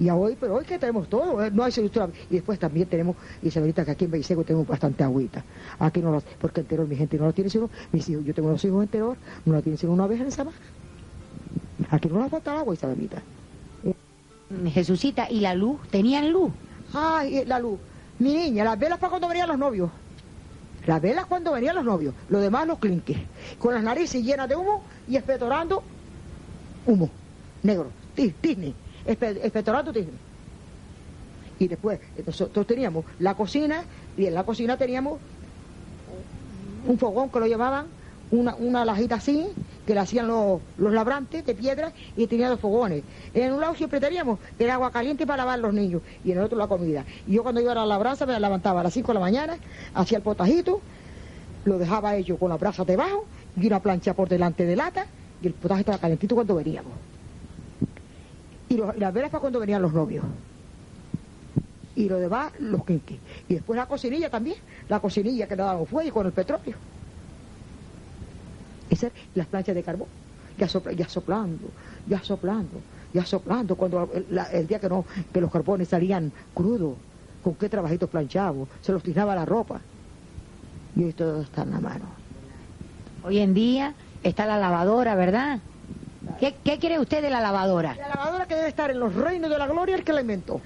Y hoy, pero hoy que tenemos todo, ¿eh? no hay solución. Y después también tenemos, Isabelita, que aquí en Beiseco tenemos bastante agüita. Aquí no lo, porque entero mi gente no lo tiene sino, mis hijos, yo tengo dos hijos enteros, no lo tienen sino una vez en esa baja. Aquí no nos falta agua, Isabelita. Mm, Jesucita, ¿y la luz? ¿Tenían luz? Ay, la luz. Mi niña, las velas para cuando venían los novios. Las velas cuando venían los novios. Lo demás los clinques. Con las narices llenas de humo y espetorando humo. Negro. Disney expectorando Y después nosotros teníamos la cocina y en la cocina teníamos un fogón que lo llevaban, una, una lajita así, que le hacían los, los labrantes de piedra y tenía los fogones. En un lado siempre teníamos el agua caliente para lavar los niños y en el otro la comida. Y yo cuando iba a la labranza me levantaba a las 5 de la mañana, hacía el potajito, lo dejaba hecho con las brasas debajo y una plancha por delante de lata y el potaje estaba calentito cuando veníamos y, las velas para cuando venían los novios. Y lo demás, los quinquis. Y después la cocinilla también, la cocinilla que le daban fuego con el petróleo. Esas las planchas de carbón, ya, ya soplando, ya soplando, ya soplando, cuando el, día que no, que los carbones salían crudos, con qué trabajitos planchados, se los tiraba la ropa. Y hoy todo está en la mano. Hoy en día está la lavadora, ¿verdad? ¿Qué, ¿Qué quiere usted de la lavadora? La lavadora que debe estar en los reinos de la gloria el que la inventó.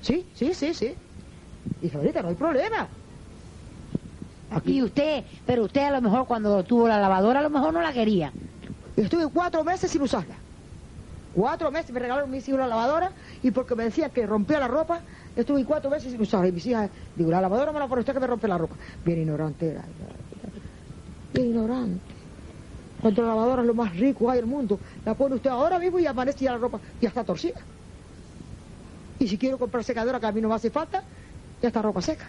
Sí, sí, sí, sí. Y ahorita no hay problema. Aquí. Y usted, pero usted a lo mejor cuando tuvo la lavadora a lo mejor no la quería. Estuve cuatro meses sin usarla. Cuatro meses me regalaron mis hijos la lavadora y porque me decían que rompía la ropa, estuve cuatro meses sin usarla. Y mis hijas, digo, la lavadora me la pone usted que me rompe la ropa. Bien ignorante era. Bien ignorante. Cuando la lavadora es lo más rico hay del mundo, la pone usted ahora mismo y amanece ya la ropa ya está torcida. Y si quiero comprar secadora que a mí no me hace falta, ya está ropa seca.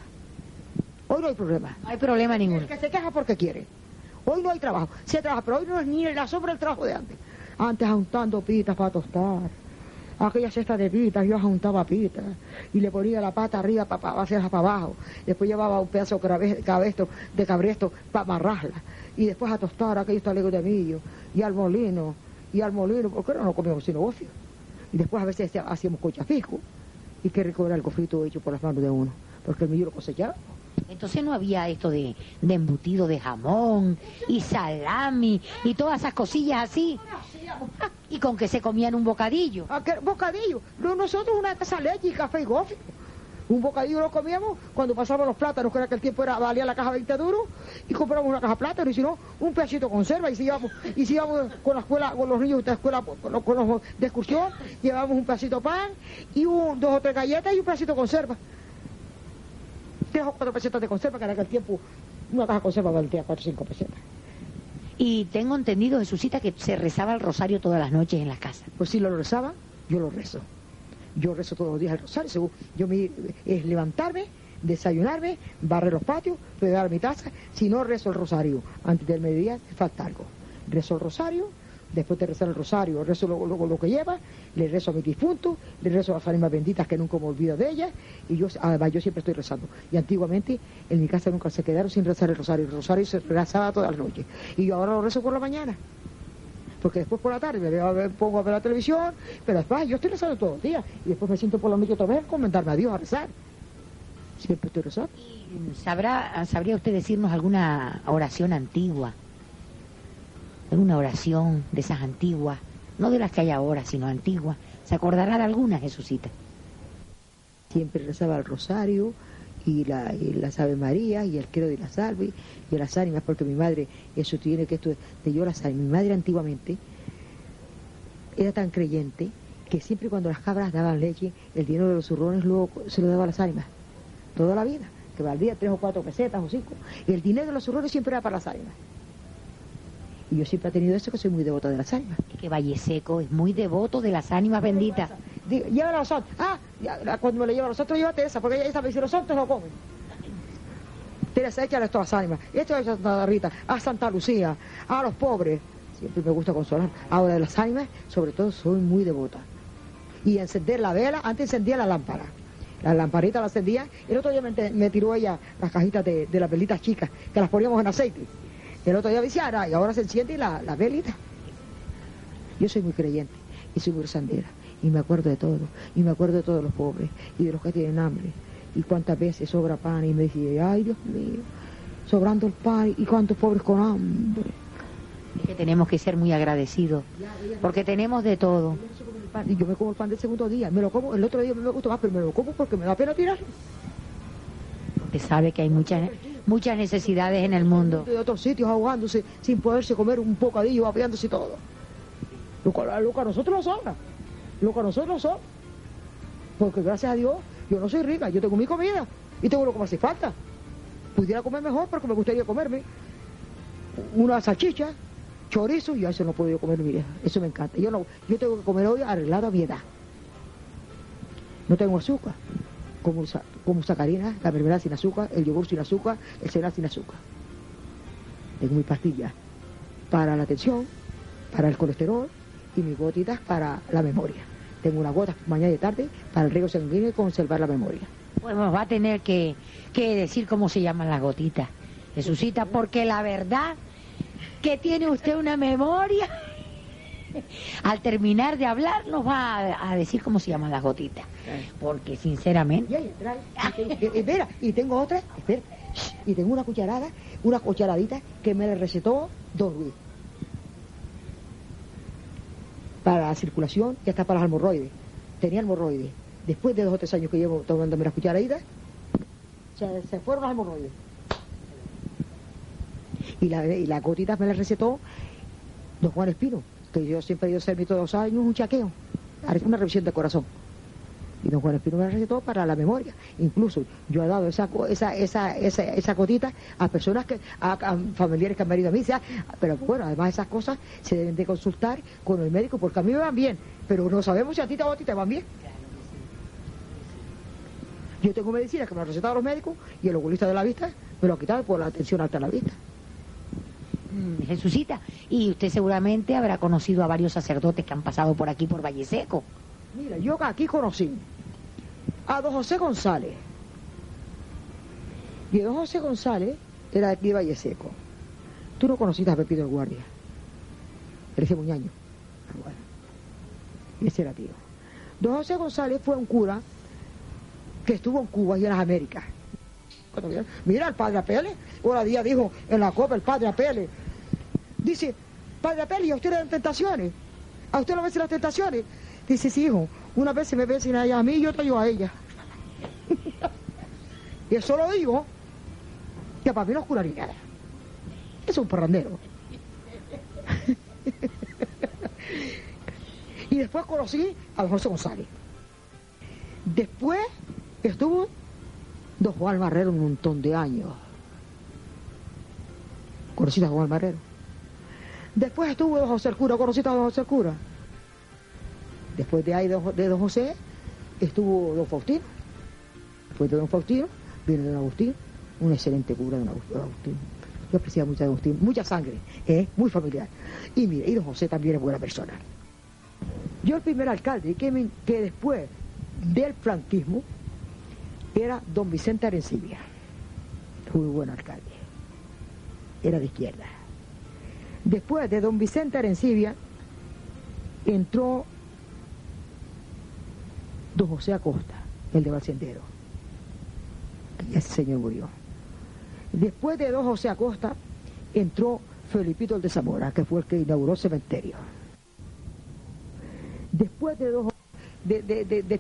Hoy no hay problema. No hay problema ninguno. El que se queja porque quiere. Hoy no hay trabajo. Se trabaja, pero hoy no es ni la sombra del trabajo de antes. Antes juntando pitas para tostar. Aquella cesta de pitas, yo juntaba pitas y le ponía la pata arriba para, hacerla para abajo. Después llevaba un pedazo de cabestro, de cabresto para amarrarla y después a tostar aquellos talegos de millo, y al molino, y al molino, porque no lo comíamos sino ocio. Y después a veces hacíamos cochafisco, y qué rico era el cofrito hecho por las manos de uno, porque el millo lo cosechaba. Entonces no había esto de, de, embutido de jamón y salami y todas esas cosillas así. Y con que se comían un bocadillo. ¿A qué bocadillo? Nosotros una casa leche y café y gofio. Un bocadillo lo comíamos cuando pasábamos los plátanos, que era que el tiempo era, valía la caja 20 duros, y compramos una caja de plátanos, y si no, un pedacito de conserva, y si íbamos, y si íbamos con la escuela, con los niños de la escuela, con los, de excursión, llevábamos un pedacito de pan, y un, dos o tres galletas y un pedacito de conserva. Tres o cuatro pesetas de conserva, que era que el tiempo, una caja de conserva valía cuatro o cinco pesetas. Y tengo entendido, Jesucita, que se rezaba el rosario todas las noches en la casa. Pues si lo rezaba, yo lo rezo. Yo rezo todos los días el rosario, yo me, es levantarme, desayunarme, barrer los patios, pegar mi taza, si no rezo el rosario antes del mediodía, falta algo. Rezo el rosario, después de rezar el rosario, rezo lo, lo, que lleva, le rezo a mi difunto, le rezo a las ánimas benditas que nunca me olvido de ellas, y yo, además yo siempre estoy rezando. Y antiguamente en mi casa nunca se quedaron sin rezar el rosario, el rosario se rezaba todas las noches. Y yo ahora lo rezo por la mañana. Porque después por la tarde me pongo a ver la televisión, pero después yo estoy rezando todos los días. Y después me siento por la noche otra vez a comentarme a Dios a rezar. Siempre estoy rezando. ¿Sabrá, ¿Sabría usted decirnos alguna oración antigua? Alguna oración de esas antiguas, no de las que hay ahora, sino antiguas. ¿Se acordará de alguna, Jesucita? Siempre rezaba el rosario y la, y las Ave María y el creo de la salve y las ánimas, porque mi madre, eso tiene que esto de yo las Mi madre antiguamente era tan creyente que siempre cuando las cabras daban leche, el dinero de los zurrones luego se lo daba a las ánimas, toda la vida, que valdría tres o cuatro pesetas o cinco, y el dinero de los zurrones siempre era para las ánimas. Y yo siempre he tenido eso, que soy muy devota de las ánimas. Es que Valle Seco es muy devoto de las ánimas benditas. Lleva a los santos. Ah, cuando me le lleva a los santos, llévate esa, porque ella sabe si los santos no comen. Teresa, échale esto a las ánimas. Esto es a Santa Rita, a Santa Lucía, a los pobres. Siempre me gusta consolar. Ahora de las ánimas, sobre todo, soy muy devota. Y encender la vela, antes encendía la lámpara. La lamparita la encendía. El otro día me, tiró ella las cajitas de, de las velitas chicas, que las poníamos en aceite el otro día viciara y ahora se enciende la, la velita. Yo soy muy creyente y soy muy sandera y me acuerdo de todo y me acuerdo de todos los pobres y de los que tienen hambre y cuántas veces sobra pan y me dice, ay Dios mío, sobrando el pan y cuántos pobres con hambre. Es que tenemos que ser muy agradecidos porque tenemos de todo. Y yo me como el pan del segundo día, me lo como, el otro día me gusta más, pero me lo como porque me da pena tirarlo. Porque sabe que hay muchas muchas necesidades en el mundo. De otros sitios ahogándose sin poderse comer un bocadillo, apiándose todo. Lo que, a nosotros nos sobra. Lo que a nosotros son. Porque gracias a Dios yo no soy rica, yo tengo mi comida y tengo lo que me hace falta. Pudiera comer mejor porque me gustaría comerme una salchicha, chorizo, y a eso no puedo yo comer mi Eso me encanta. Yo no, yo tengo que comer hoy arreglado a mi edad. No tengo azúcar como, sacarina, la mermelada sin azúcar, el yogur sin azúcar, el cereal sin azúcar. Tengo mi pastilla para la tensión, para el colesterol y mis gotitas para la memoria. Tengo una gota mañana y tarde para el riego sanguíneo y conservar la memoria. Pues nos va a tener que, que decir cómo se llaman las gotitas, Jesucita, porque la verdad que tiene usted una memoria [LAUGHS] al terminar de hablar nos va a, decir cómo se llaman las gotitas. Porque sinceramente... Y, espera, y tengo otra, espera, y tengo una cucharada, una cucharadita que me le recetó Don Luis. Para la circulación y hasta para los hemorroides. Tenía hemorroides. Después de dos o tres años que llevo tomándome las cucharaditas, se, se fueron los hemorroides. Y, la, y las gotitas me las recetó don Juan Espino yo siempre he ido a hacerme todos los años un chaqueo, una revisión de corazón. Y don Juan Espino me recetó para la memoria. Incluso yo he dado esa esa esa esa, esa cotita a personas que, a, familiares que han venido a mí, pero bueno, además esas cosas se deben de consultar con el médico, porque a mí me van bien, pero no sabemos si a ti o a ti te van bien. Yo tengo medicinas que me han recetado los médicos y el oculista de la vista me lo ha quitado por la atención alta a la vista. Mm, Jesucita. Y usted seguramente habrá conocido a varios sacerdotes que han pasado por aquí, por Valle Seco. Mira, yo aquí conocí a don José González. Y don José González era de aquí de Valle Seco. Tú no conociste a Pepito el Guardia. Parece muñaño. Ah, bueno. Ese era tío. Don José González fue un cura que estuvo en Cuba y en las Américas. Mira, el padre Apele, ahora día dijo en la copa el padre Apele, Dice, Padre Apelio, ¿a usted le dan tentaciones? ¿A usted le vencen las tentaciones? Dice, sí, hijo, una vez se me vencen a ella a mí y otra yo a ella. y eso lo digo, que para mí no es curaría. Es un parrandero. [LAUGHS] y después conocí a José González. Después estuvo don Juan Marrero un montón de años. Conocí a Juan Marrero. Después estuvo don José el cura, ¿conociste a don José el cura? Después de ahí de don José estuvo don Faustino. Después de don Faustino viene don Agustín, un excelente cura don Agustín. Yo apreciaba mucho a Agustín, mucha sangre, ¿eh? muy familiar. Y mire, y don José también es buena persona. Yo el primer alcalde que, que después del franquismo era don Vicente Arencibia. Muy buen alcalde. Era de izquierda. Después de don Vicente Arencibia entró don José Acosta, el de Valsendero. Y ese señor murió. Después de don José Acosta entró Felipito el de Zamora, que fue el que inauguró el cementerio. Después de, dos,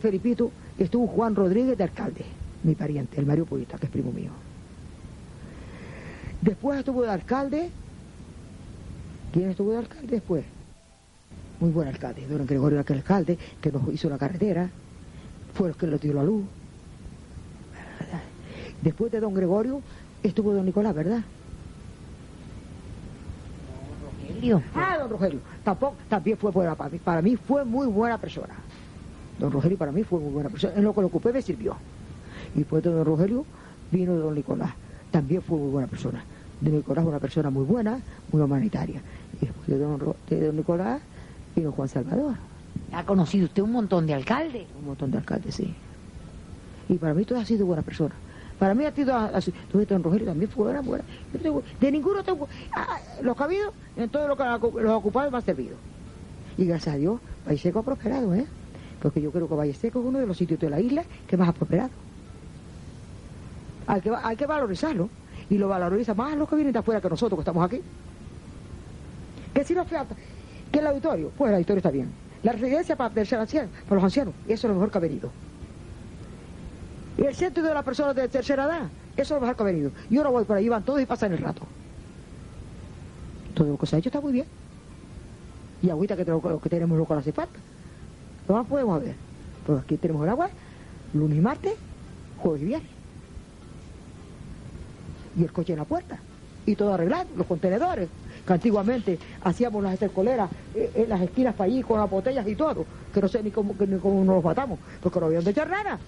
Felipito estuvo Juan Rodríguez de alcalde, mi pariente, el Mario Purita, que es primo mío. Después estuvo de alcalde. ¿Quién estuvo de alcalde después? Muy buen alcalde, don Gregorio aquel alcalde, que nos hizo la carretera, fue el que nos dio la luz. Después de don Gregorio estuvo don Nicolás, ¿verdad? Rogelio. Ah, don Rogelio, tampoco, también fue buena para mí. Para mí fue muy buena persona. Don Rogelio para mí fue muy buena persona. En lo que lo ocupé me sirvió. Y después de don Rogelio vino don Nicolás. También fue muy buena persona. Don Nicolás una persona muy buena, muy humanitaria. Y después de don, Ro- de don Nicolás vino Juan Salvador. Ha conocido usted un montón de alcaldes. Un montón de alcaldes, sí. Y para mí todo ha sido buena persona. Para mí ha sido así. Ves, don Rogelio también fue buena, buena. De ninguno tengo. ah, los habido, en todo lo que ha- los ocupados me han servido. Y gracias a Dios, Valle Seco ha prosperado, ¿eh? Porque yo creo que Valle Seco es uno de los sitios de la isla que más ha prosperado. Hay que, hay que valorizarlo. Y lo valoriza más los que vienen de afuera que nosotros que estamos aquí. Que si nos falta, que el auditorio, pues el auditorio está bien. La residencia para, anciano, para los ancianos, eso es lo mejor que ha venido. Y el centro de las personas de tercera edad, eso es lo mejor que ha venido. Yo no voy por ahí, van todos y pasan el rato. Todo lo que se ha hecho está muy bien. Y agüita que, lo que tenemos lo que no hace falta. Lo más podemos ver. Pues aquí tenemos el agua, lunes y martes, jueves y viernes. Y el coche en la puerta. Y todo arreglado, los contenedores. Que antiguamente hacíamos las estercoleras eh, en las esquinas para allí con las botellas y todo. Que no sé ni cómo, ni cómo nos matamos. Porque no había donde echar nada.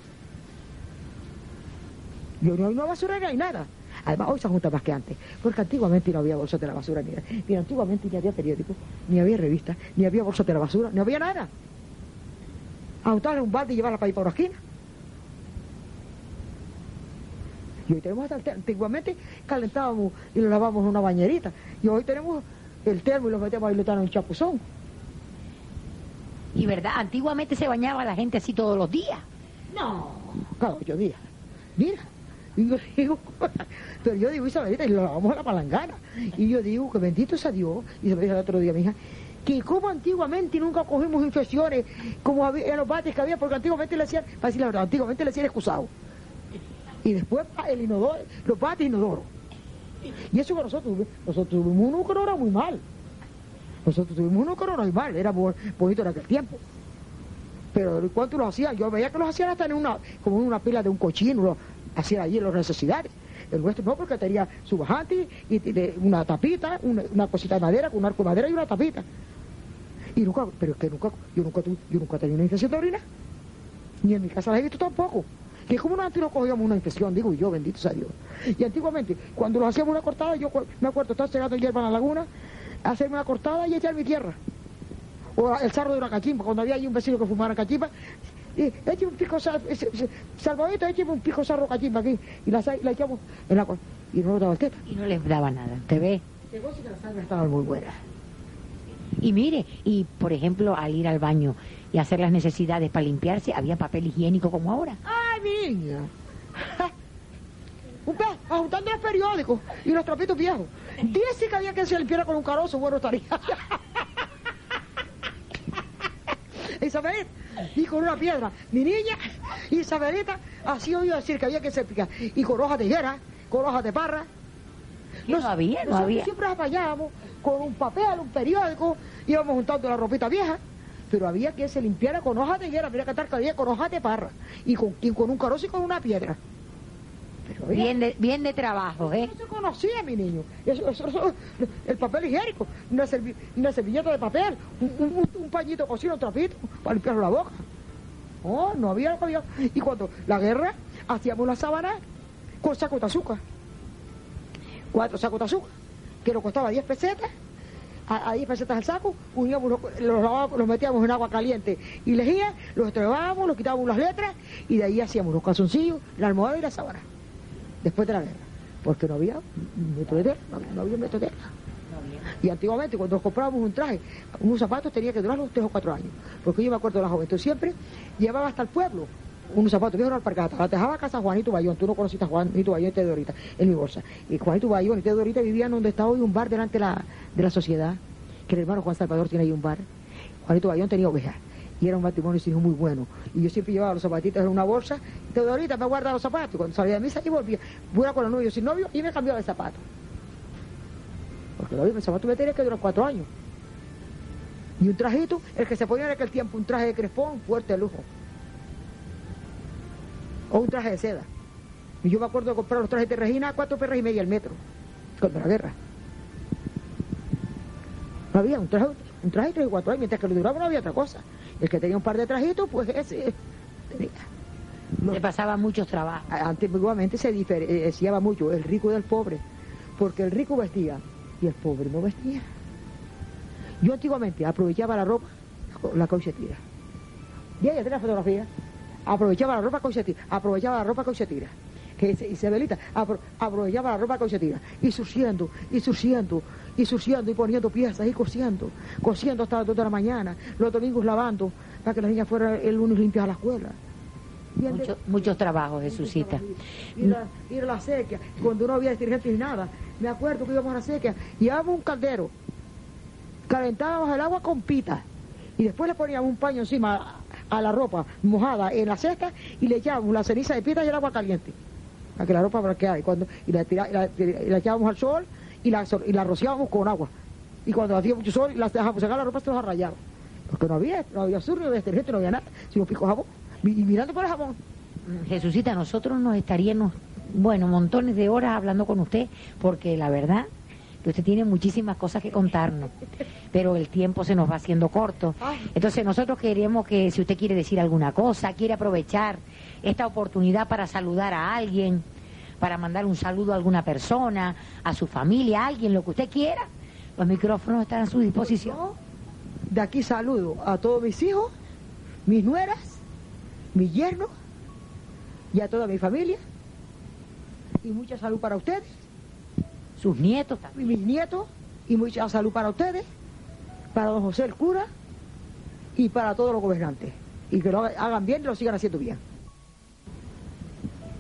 Y hoy no hay una basura ni hay nada. Además, hoy se junta más que antes. Porque antiguamente no había bolsas de la basura ni. Mira, antiguamente ni había periódicos, ni había revistas, ni había bolsas de la basura, ni había nada. A juntarle un balde y llevarla para ahí para una esquina. Y hoy tenemos hasta, antiguamente calentábamos y lo lavábamos en una bañerita. Y hoy tenemos el termo y lo metemos ahí lo en un chapuzón. Y verdad, antiguamente se bañaba la gente así todos los días. No, cada ocho días. Mira, y yo digo, [LAUGHS] pero yo digo, Isabelita, y lo lavamos a la palangana. Y yo digo que bendito sea Dios, y se lo dije el otro día a mi hija, que como antiguamente nunca cogimos infecciones, como había, en los bates que había, porque antiguamente le hacían, para decir la verdad, antiguamente le hacían excusado. Y después el inodoro, los bates inodoro. Y eso que nosotros, nosotros tuvimos no era muy mal. Nosotros tuvimos no era muy mal, era bo- bonito en aquel tiempo. Pero ¿cuánto lo hacían? Yo veía que los hacían hasta en una, como en una pila de un cochino, lo hacían allí en las necesidades. El nuestro no, porque tenía su bajante y tiene una tapita, una, cosita de madera, con un arco de madera y una tapita. Y nunca, pero es que nunca, yo nunca, yo nunca tenía una infección de orina. Ni en mi casa la he visto tampoco. Que como no antes no cogíamos una infección, digo yo, bendito sea Dios. Y antiguamente, cuando nos hacíamos una cortada, yo me acuerdo estar cegando hierba en la laguna, hacerme una cortada y echar mi tierra. O el sarro de una cachimba, cuando había ahí un vecino que fumara cachimba, y un pico ese- salvadito, eche un pico sarro cachimba aquí, y la, la echamos en la y no daba el teta. Y no les daba nada, ¿te ve? Que la sangre estaba muy buena. Y mire, y por ejemplo, al ir al baño y hacer las necesidades para limpiarse, había papel higiénico como ahora. ¡Ay, mi niña! [LAUGHS] Un pe, juntando los periódicos y los trapitos viejos. Dice que había que se limpiara con un carozo, bueno estaría. [LAUGHS] Isabel, y con una piedra. Mi niña, Isabelita, así oído decir que había que se picar. Y con hojas de higuera, con hojas de parra. Y no había, no había. siempre apañábamos con un papel, un periódico, íbamos juntando la ropita vieja. Pero había que se limpiara con hojas de higuera, mira que que había con hojas de parra. Y con, y con un carozo y con una piedra. Pero Bien de, bien de trabajo, ¿eh? no se conocía, mi niño. Eso- eso- eso- el papel higiénico, una, servi- una servilleta de papel, un, un- un pañito cocido, un trapito, para limpiar la boca. Oh, no había, no había. Y cuando la guerra, hacíamos la sábana con saco de azúcar. cuatro sacos de azúcar, que nos costaba 10 pesetas, a, 10 pesetas al saco, uníamos los, metíamos en agua caliente y lejía, los estrevábamos, los quitábamos las letras y de ahí hacíamos los calzoncillos, la almohada y la sábana, después de la guerra, porque no había metro de tela, no, había metro de. Y antiguamente, cuando comprábamos un traje, unos zapatos tenía que durar los tres o cuatro años. Porque yo me acuerdo de la juventud siempre, llevaba hasta el pueblo unos zapatos viejos alpargata. La dejaba a casa Juanito Bayón. Tú no conociste a Juanito Bayón y Teodorita en mi bolsa. Y Juanito Bayón y Teodorita vivían donde está hoy un bar delante de la, de la sociedad. Que el hermano Juan Salvador tiene ahí un bar. Juanito Bayón tenía ovejas. Y era un matrimonio hijo muy bueno. Y yo siempre llevaba los zapatitos en una bolsa. Teodorita me guardaba los zapatos. Cuando salía de misa y volvía. Fuera con los novios sin novio y me cambiaba de zapato. Porque los zapatos me tenía que durar cuatro años. Y un trajito, el que se ponía en aquel tiempo, un traje de crespón, fuerte de lujo o un traje de seda. Y yo me acuerdo de comprar los trajes de Regina a cuatro perras y media al metro, contra la guerra. No había un traje, un traje de cuatro años, mientras que lo duraba no había otra cosa. El que tenía un par de trajitos, pues ese tenía. Le pasaba muchos trabajos. Antiguamente se diferenciaba mucho el rico del pobre, porque el rico vestía y el pobre no vestía. Yo antiguamente aprovechaba la ropa, la tira. Y ella la fotografía aprovechaba la ropa con se tira, aprovechaba la ropa con se tira. Que Isabelita aprovechaba la ropa con se tira, y surciendo, y surciendo, y surciendo, y poniendo piezas, y cosiendo, cosiendo hasta las 2 de la mañana, los domingos lavando, para que las niñas fueran el lunes limpias a la escuela. muchos trabajos, Jesucita. Ir a, ir a la sequía, cuando no había dirigentes ni nada. Me acuerdo que íbamos a la sequía, llevábamos un caldero, calentábamos el agua con pita, y después le poníamos un paño encima a la ropa mojada en la cesta y le echábamos la ceniza de piedra y el agua caliente. Para que la ropa blanqueara y cuando y la, la, echábamos al sol y la, y la rociábamos con agua. Y cuando hacía mucho sol la dejábamos sacar la ropa se nos arrayaba porque no había no había sur, no había detergente, no había nada sino pico jabón. Y mirando por el jabón. Jesucita, nosotros nos estaríamos bueno, montones de horas hablando con usted porque la verdad que usted tiene muchísimas cosas que contarnos, [LAUGHS] pero el tiempo se nos va haciendo corto. Entonces nosotros queremos que si usted quiere decir alguna cosa, quiere aprovechar esta oportunidad para saludar a alguien, para mandar un saludo a alguna persona, a su familia, a alguien, lo que usted quiera, los micrófonos están a su disposición. De aquí saludo a todos mis hijos, mis nueras, mis yernos y a toda mi familia. Y mucha salud para ustedes sus nietos también. Mis nietos, y mucha salud para ustedes, para don José el cura y para todos los gobernantes. Y que lo hagan bien y lo sigan haciendo bien.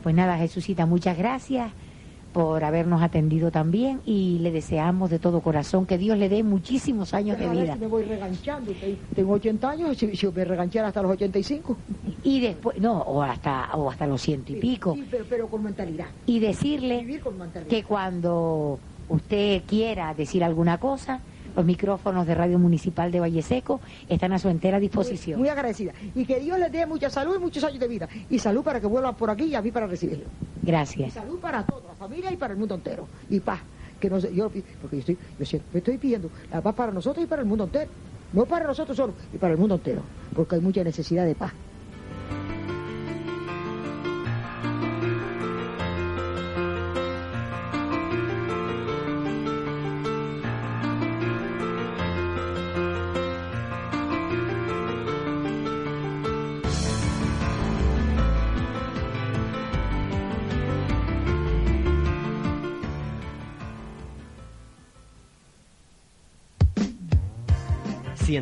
Pues nada, Jesucita, muchas gracias por habernos atendido también y le deseamos de todo corazón que Dios le dé muchísimos años de vida. me voy reganchando, tengo 80 años, si, si me reganchara hasta los 85. Y después, no, o hasta, o hasta los ciento y pico. Sí, pero, con mentalidad. Y decirle que cuando usted quiera decir alguna cosa, los micrófonos de Radio Municipal de Valle Seco están a su entera disposición. Muy, agradecida. Y que Dios les dé mucha salud y muchos años de vida. Y salud para que vuelvan por aquí y a mí para recibirlo. Gracias. Y salud para todos, la familia y para el mundo entero. Y paz. Que no, yo, porque yo estoy, yo siempre estoy pidiendo la paz para nosotros y para el mundo entero. No para nosotros solo, y para el mundo entero. Porque hay mucha necesidad de paz.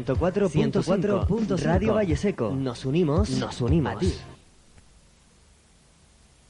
104.4 Radio Valle Seco. Nos unimos, nos unimos a ti.